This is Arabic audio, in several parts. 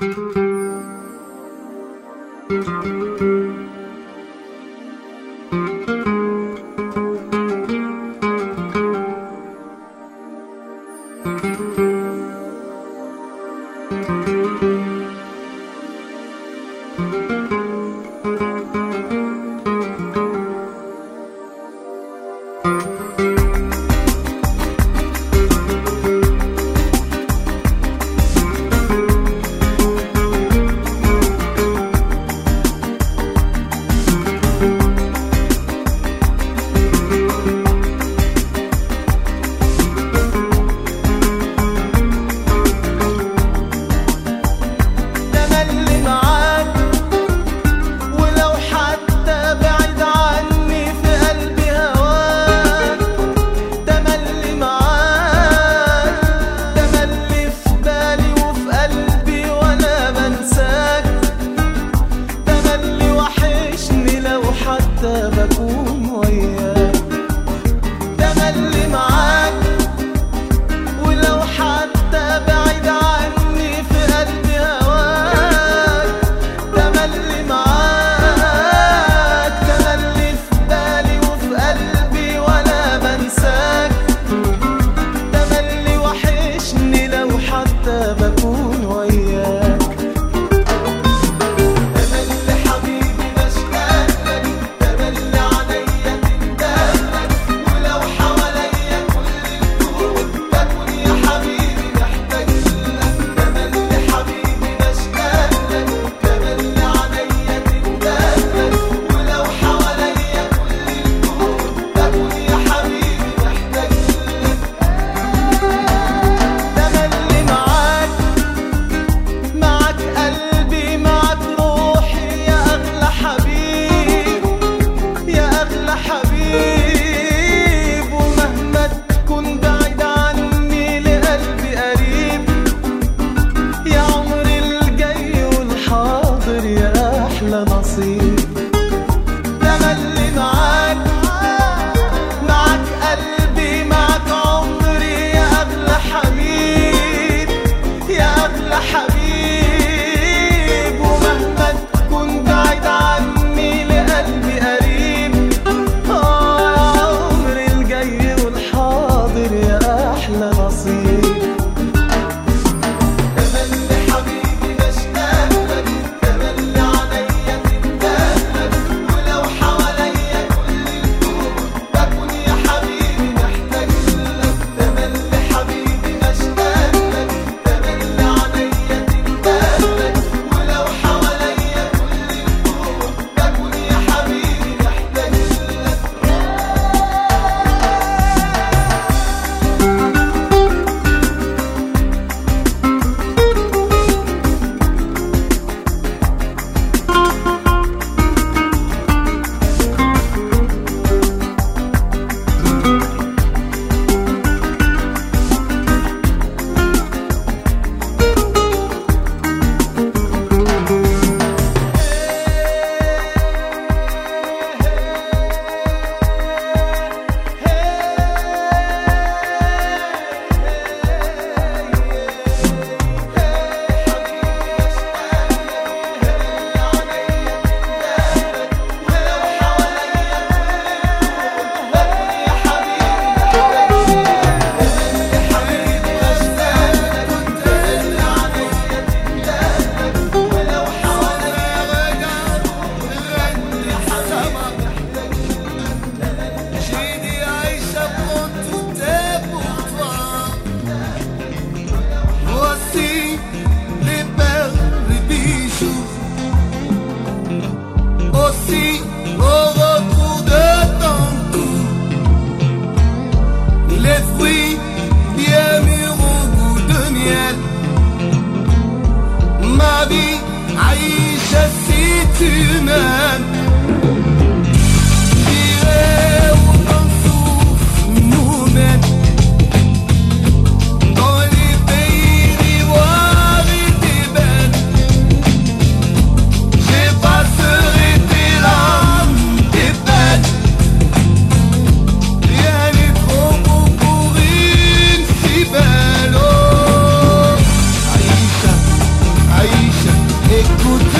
Música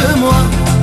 de moi.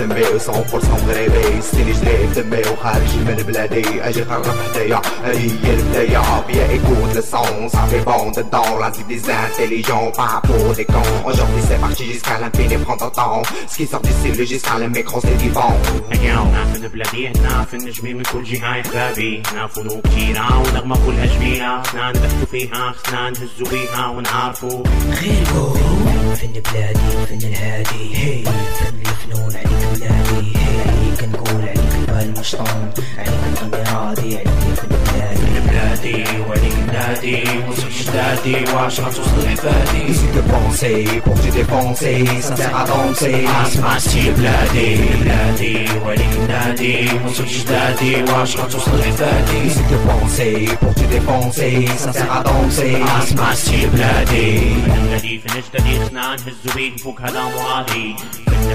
ونطلق اسرار بسمي 100% مغربي ستيلي جديد دمي وخارج من بلادي أجي غرب حدايا هذه هي البداية بيا ايكوت للصون صافي بون dedans la vie des intelligents par rapport aux décons aujourd'hui c'est parti jusqu'à l'infini prendre temps ce qui sort d'ici le jusqu'à le micro c'est du vent اليوم نعرف بلادي نعرف النجمي من كل جهة يا حبابي نعرفوا كتيرة ونغمة كلها جميلة خصنا نبحثوا فيها خصنا نهزوا بيها ونعرفوا غيركم فن بلادي فن الهادي هي فن الفنون عليك بلادي هي عليك نقول عليك البال مشطون عليك نغني راضي عليك فن بلادي بلادي وليك بلادي مصر جدادي وعشرة توصل لحفادي Ici de penser pour te défoncer ça sert à danser اسمع سي بلادي بلادي وليك بلادي مصر جدادي وعشرة توصل لحفادي Ici de penser pour te défoncer ça sert à danser اسمع سي بلادي بلادي فن جدادي خصنا نهزوا بيه فوق هذا معادي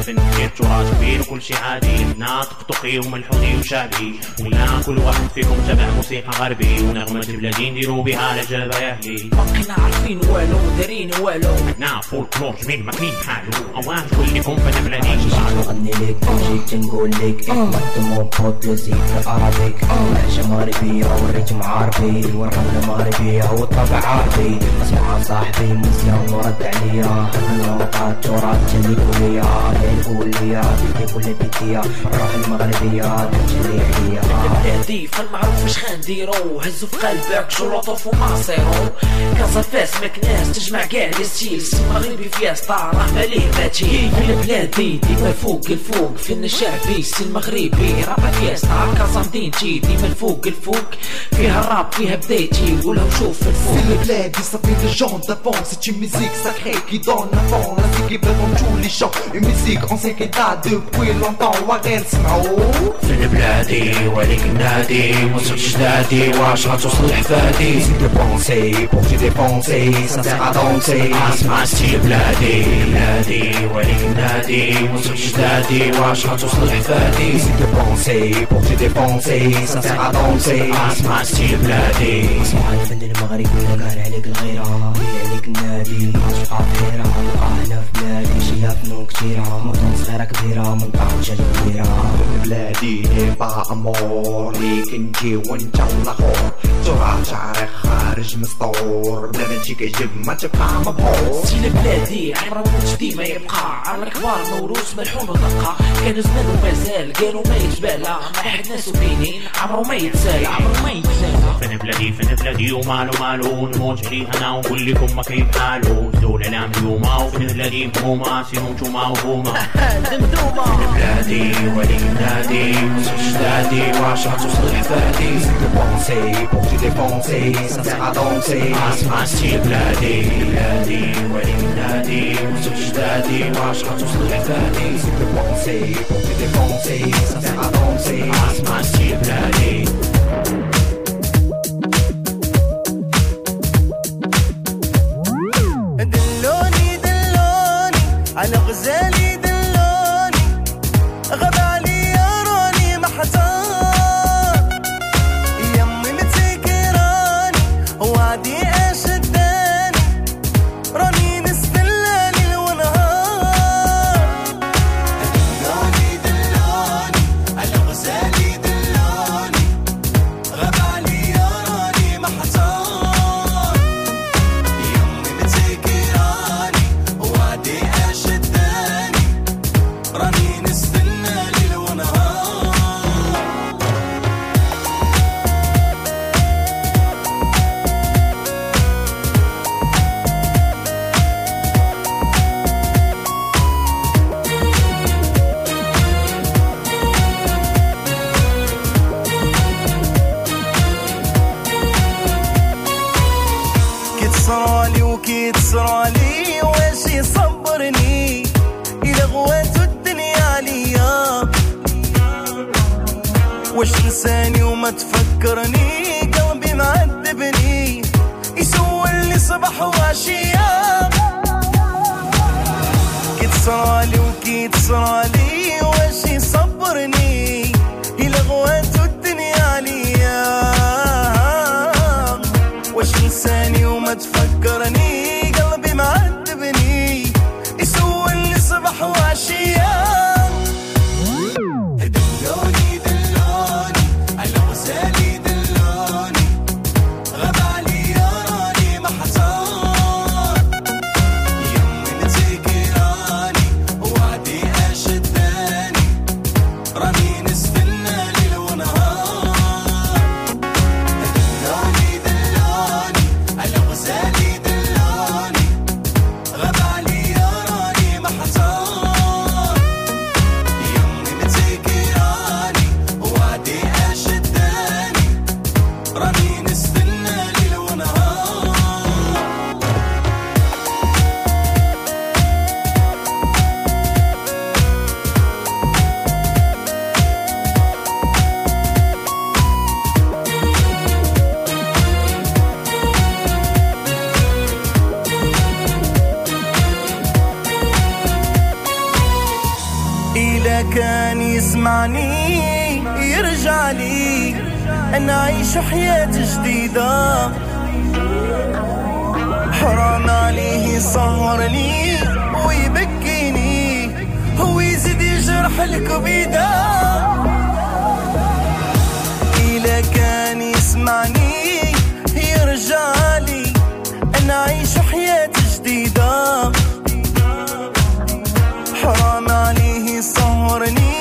كبير وكل شي عادي لبنا طقطقي وملحوظي وشعبي. ولا كل واحد فيكم تبع موسيقى غربي. ونغمة بلادي نديروا بها لجابة يا أهلي. باقينا عارفين والو دارين والو. عندنا فولكلور جميل ماكلين حالو. أوان كلكم فن بلادي نغني لك جيت نقول لك احمد مو بوت لزيك الارابيك لهجة مغربية والريتم عربي. والرملة مغربية والطبع عربي. أسمع صاحبي مزيان ورد عليا. النقاط تراث جميل لي بيتي ولا بيتيا الروح المغربية تجري عليا بلادي فالمعروف مش غنديرو هزو في قلبك شلوطوف ومعصيرو كازا فاس مكناس تجمع كاع لي ستيل سي مغربي فياستا راه ماليه ماتي في بلادي ديما الفوق الفوق فن الشعبي سي المغربي راه فياستا كازا مدينتي ديما الفوق الفوق فيها الراب فيها بدايتي ولا شوف الفوق le bled, ça fait des gens d'avant C'est une musique sacrée qui donne à fond La musique dans tous les ancienne qui date depuis longtemps وغير سمعوا فن بلادي وليك بلادي مصر جدادي وعشرة توصل لحفادي. Pour te défoncer ça sert à danser. اسمع سي بلادي بلادي وليك بلادي مصر جدادي وعشرة توصل لحفادي. Pour te défoncer ça sert à danser. اسمع سي بلادي اسمع الفن المغربي ولا قال عليك الغيرة عليك النادي عشقة بحيرة نلقاها في بلادي شيها فنون كتيرة مدن صغيرة كبيرة منطقة وجهة كبيرة بلادي نبا امور ليك نجي وانت والاخر ترى شعرك خارج مسطور بلا ما تجيك يجب ما تبقى مبهور. سينا بلادي عمره موت ديما يبقى. على الكبار موروث ملحون ودقة كان زمان ومازال قالوا ما يتبالى. ما حد ناس فيني عمره ما يتسالى. عمره ما يتسالى. فين بلدي فين بلدي ومالو مالو نموت عليه أنا ونقول لكم ما كيف حالو الدولة لا مليومة وفين بلادي مهمومة سيهم جمعة وهما فين بلدي ولي نادي وسط جدادي وعشرة توصل حفادي ديبونسي بوغ تو ديبونسي سا سير دونسي اسمع ستيل بلادي بلادي ولي نادي وسط جدادي وعشرة توصل حفادي ديبونسي بوغ تو ديبونسي سا سير دونسي اسمع ستيل بلادي أنا غزال صرالي وكي تصرالي واش يصبرني. إذا غواتو الدنيا ليا. واش نساني وما تفكرني؟ قلبي معذبني يسول لي صبح وعشية. كي تصرالي وكي تصرالي gonna need نعيش حياة جديدة. حرام عليه يسهر لي ويبكيني. هو يزيد يجرح الكبيدة. إلا كان يسمعني يرجع لي. نعيش حياة جديدة. حرام عليه يسهرني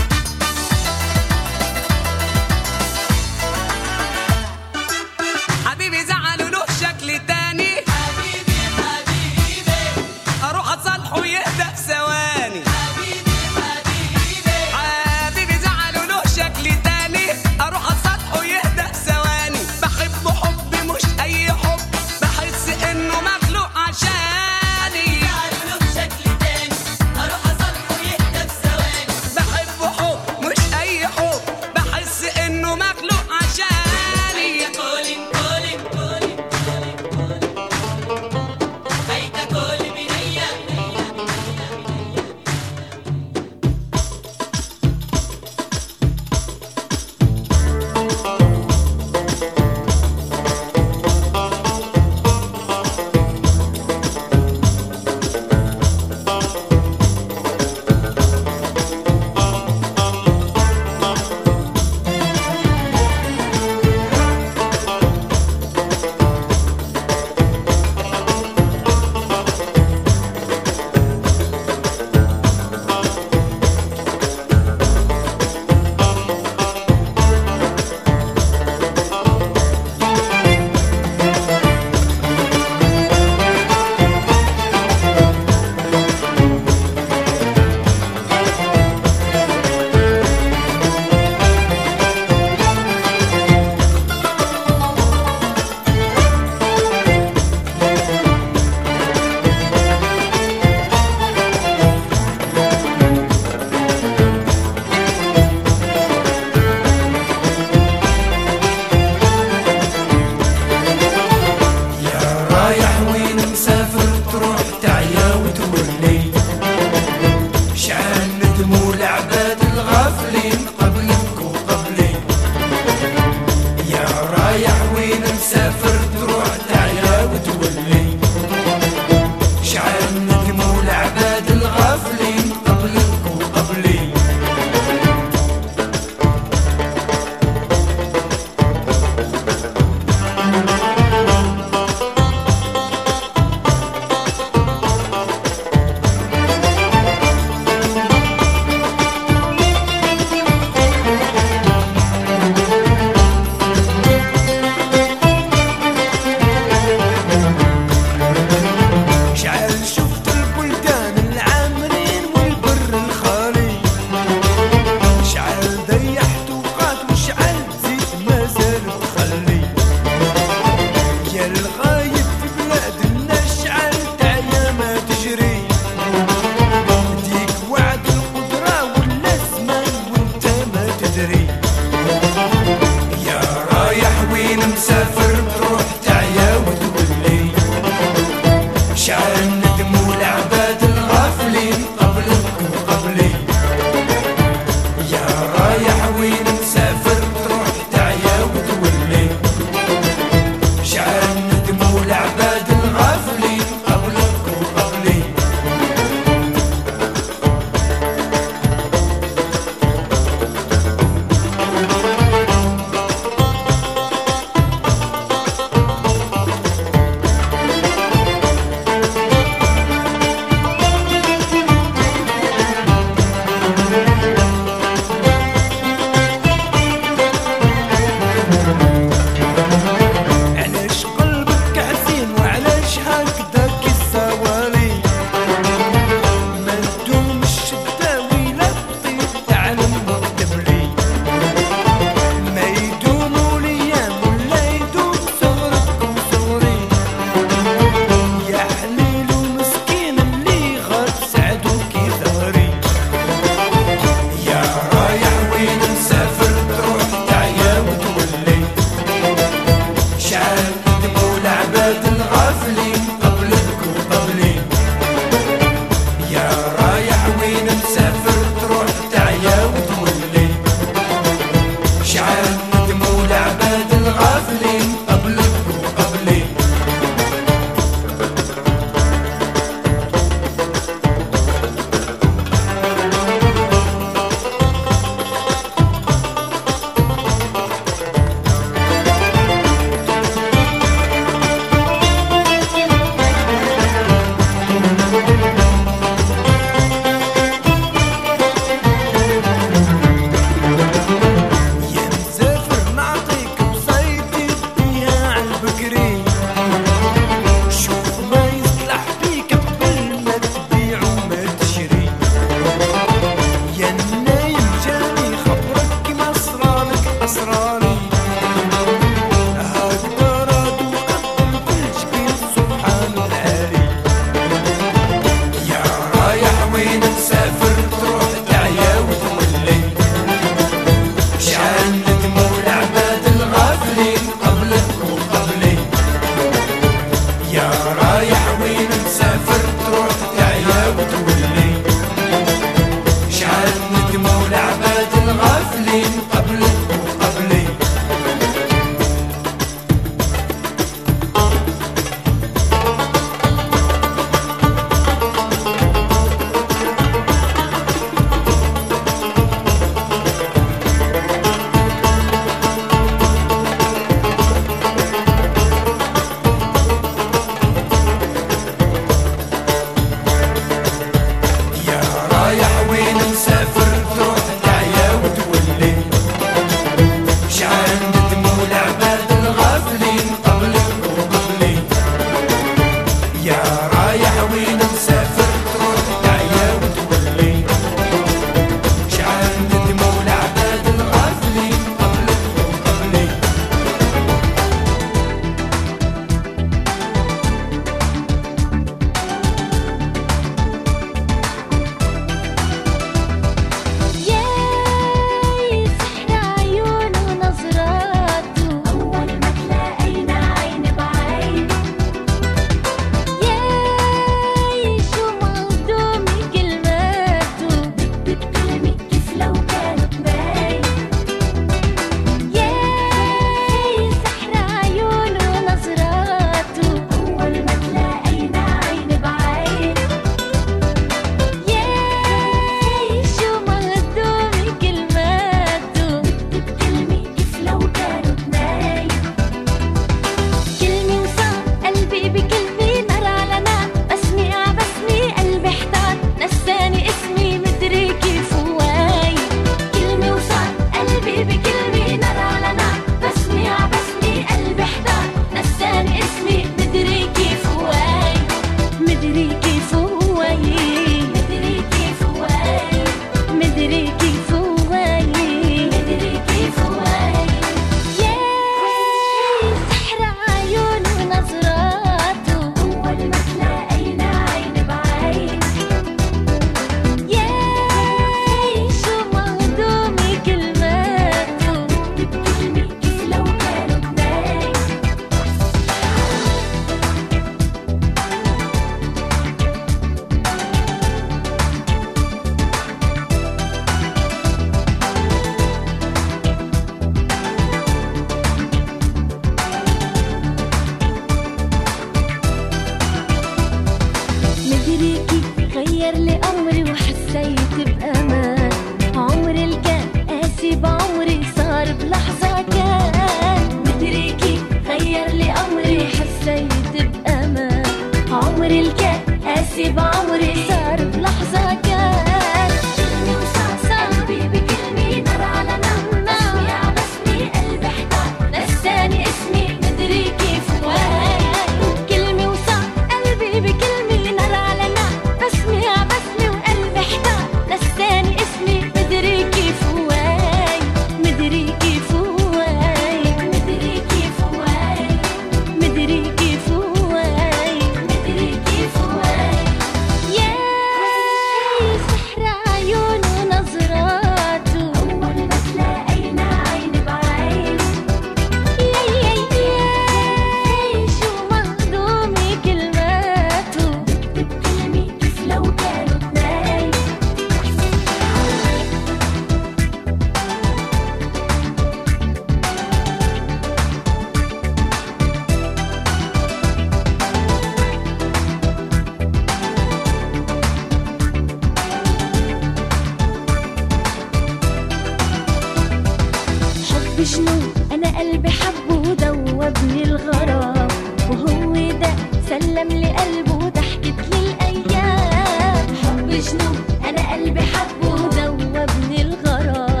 حب جنون أنا قلبي حبه ذوبني الغرام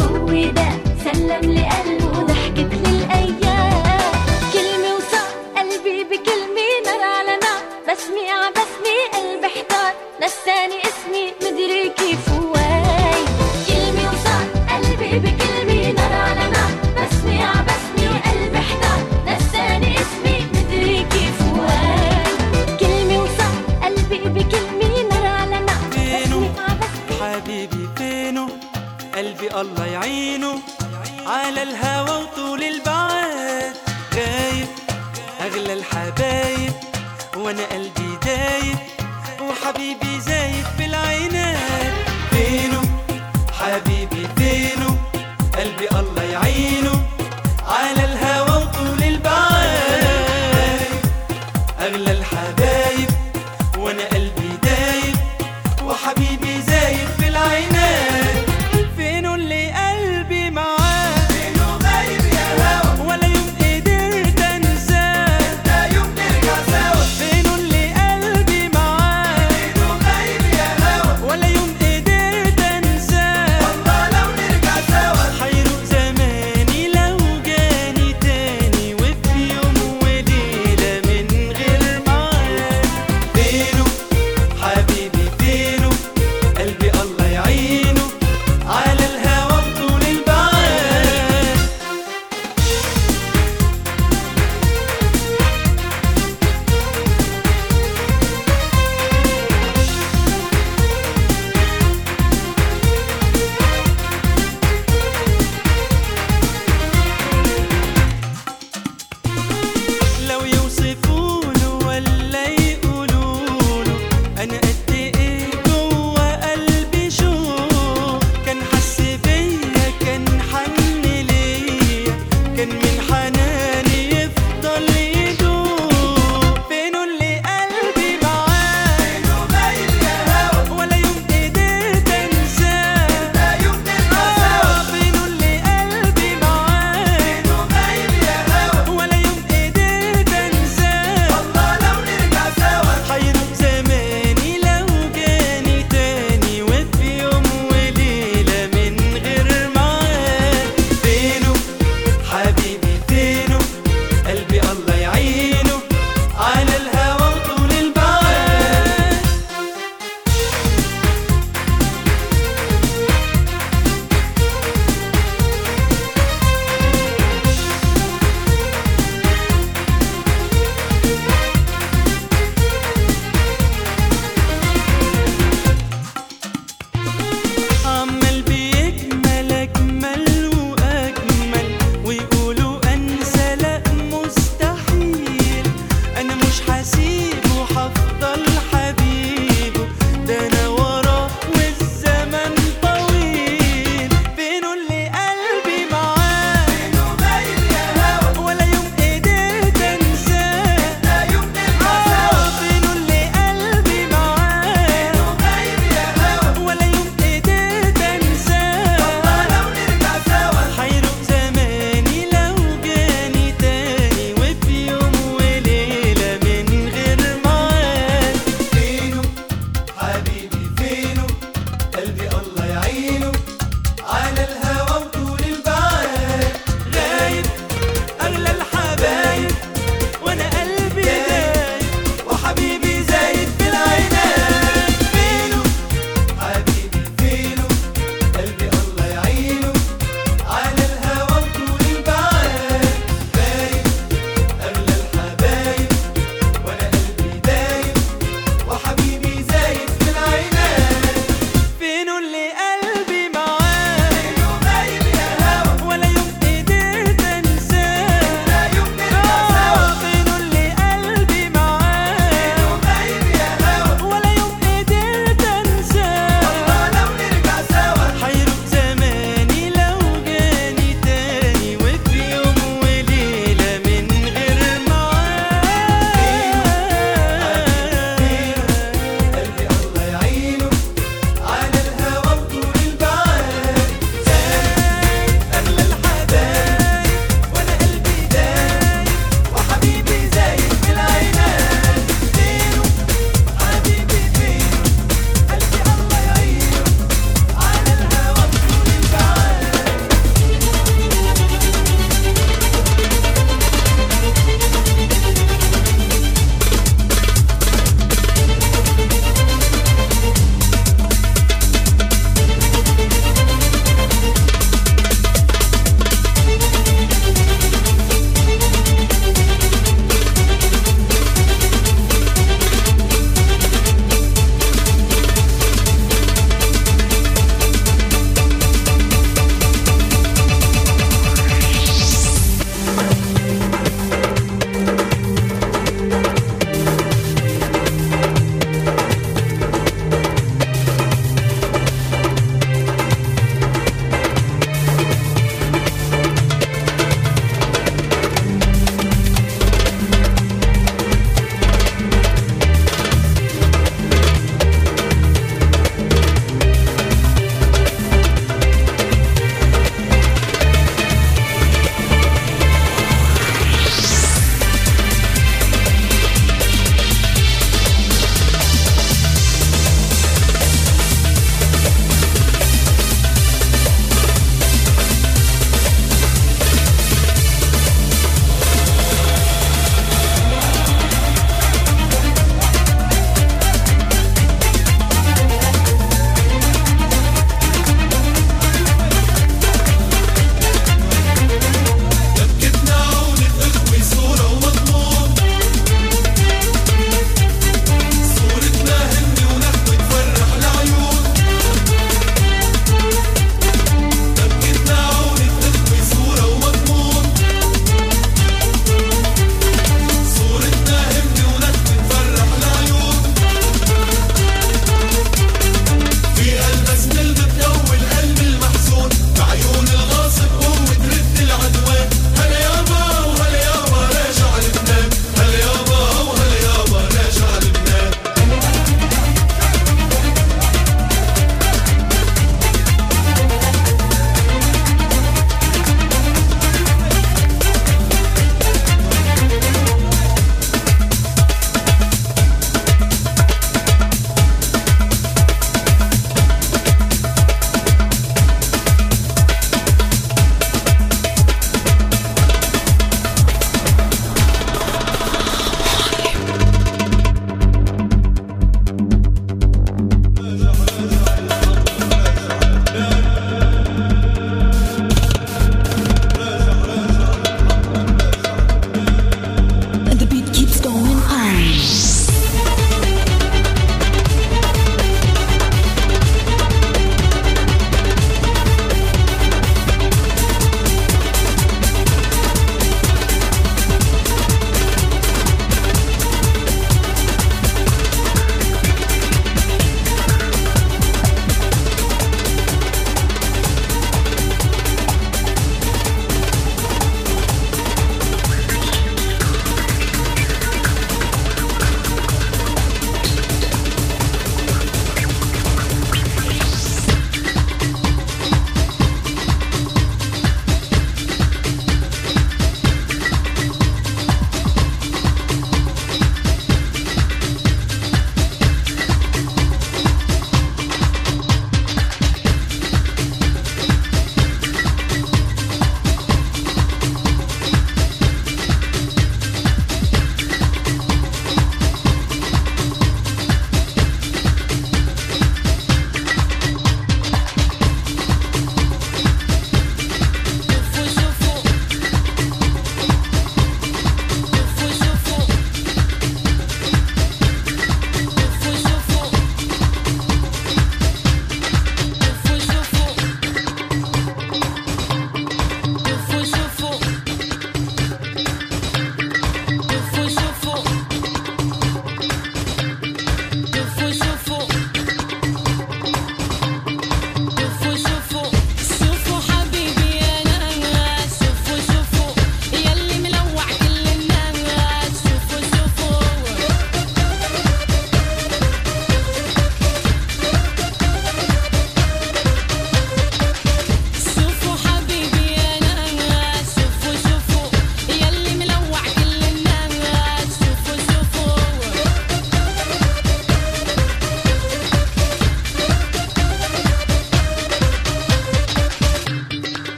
هو ده سلم لقلبي.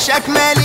عيش أكمل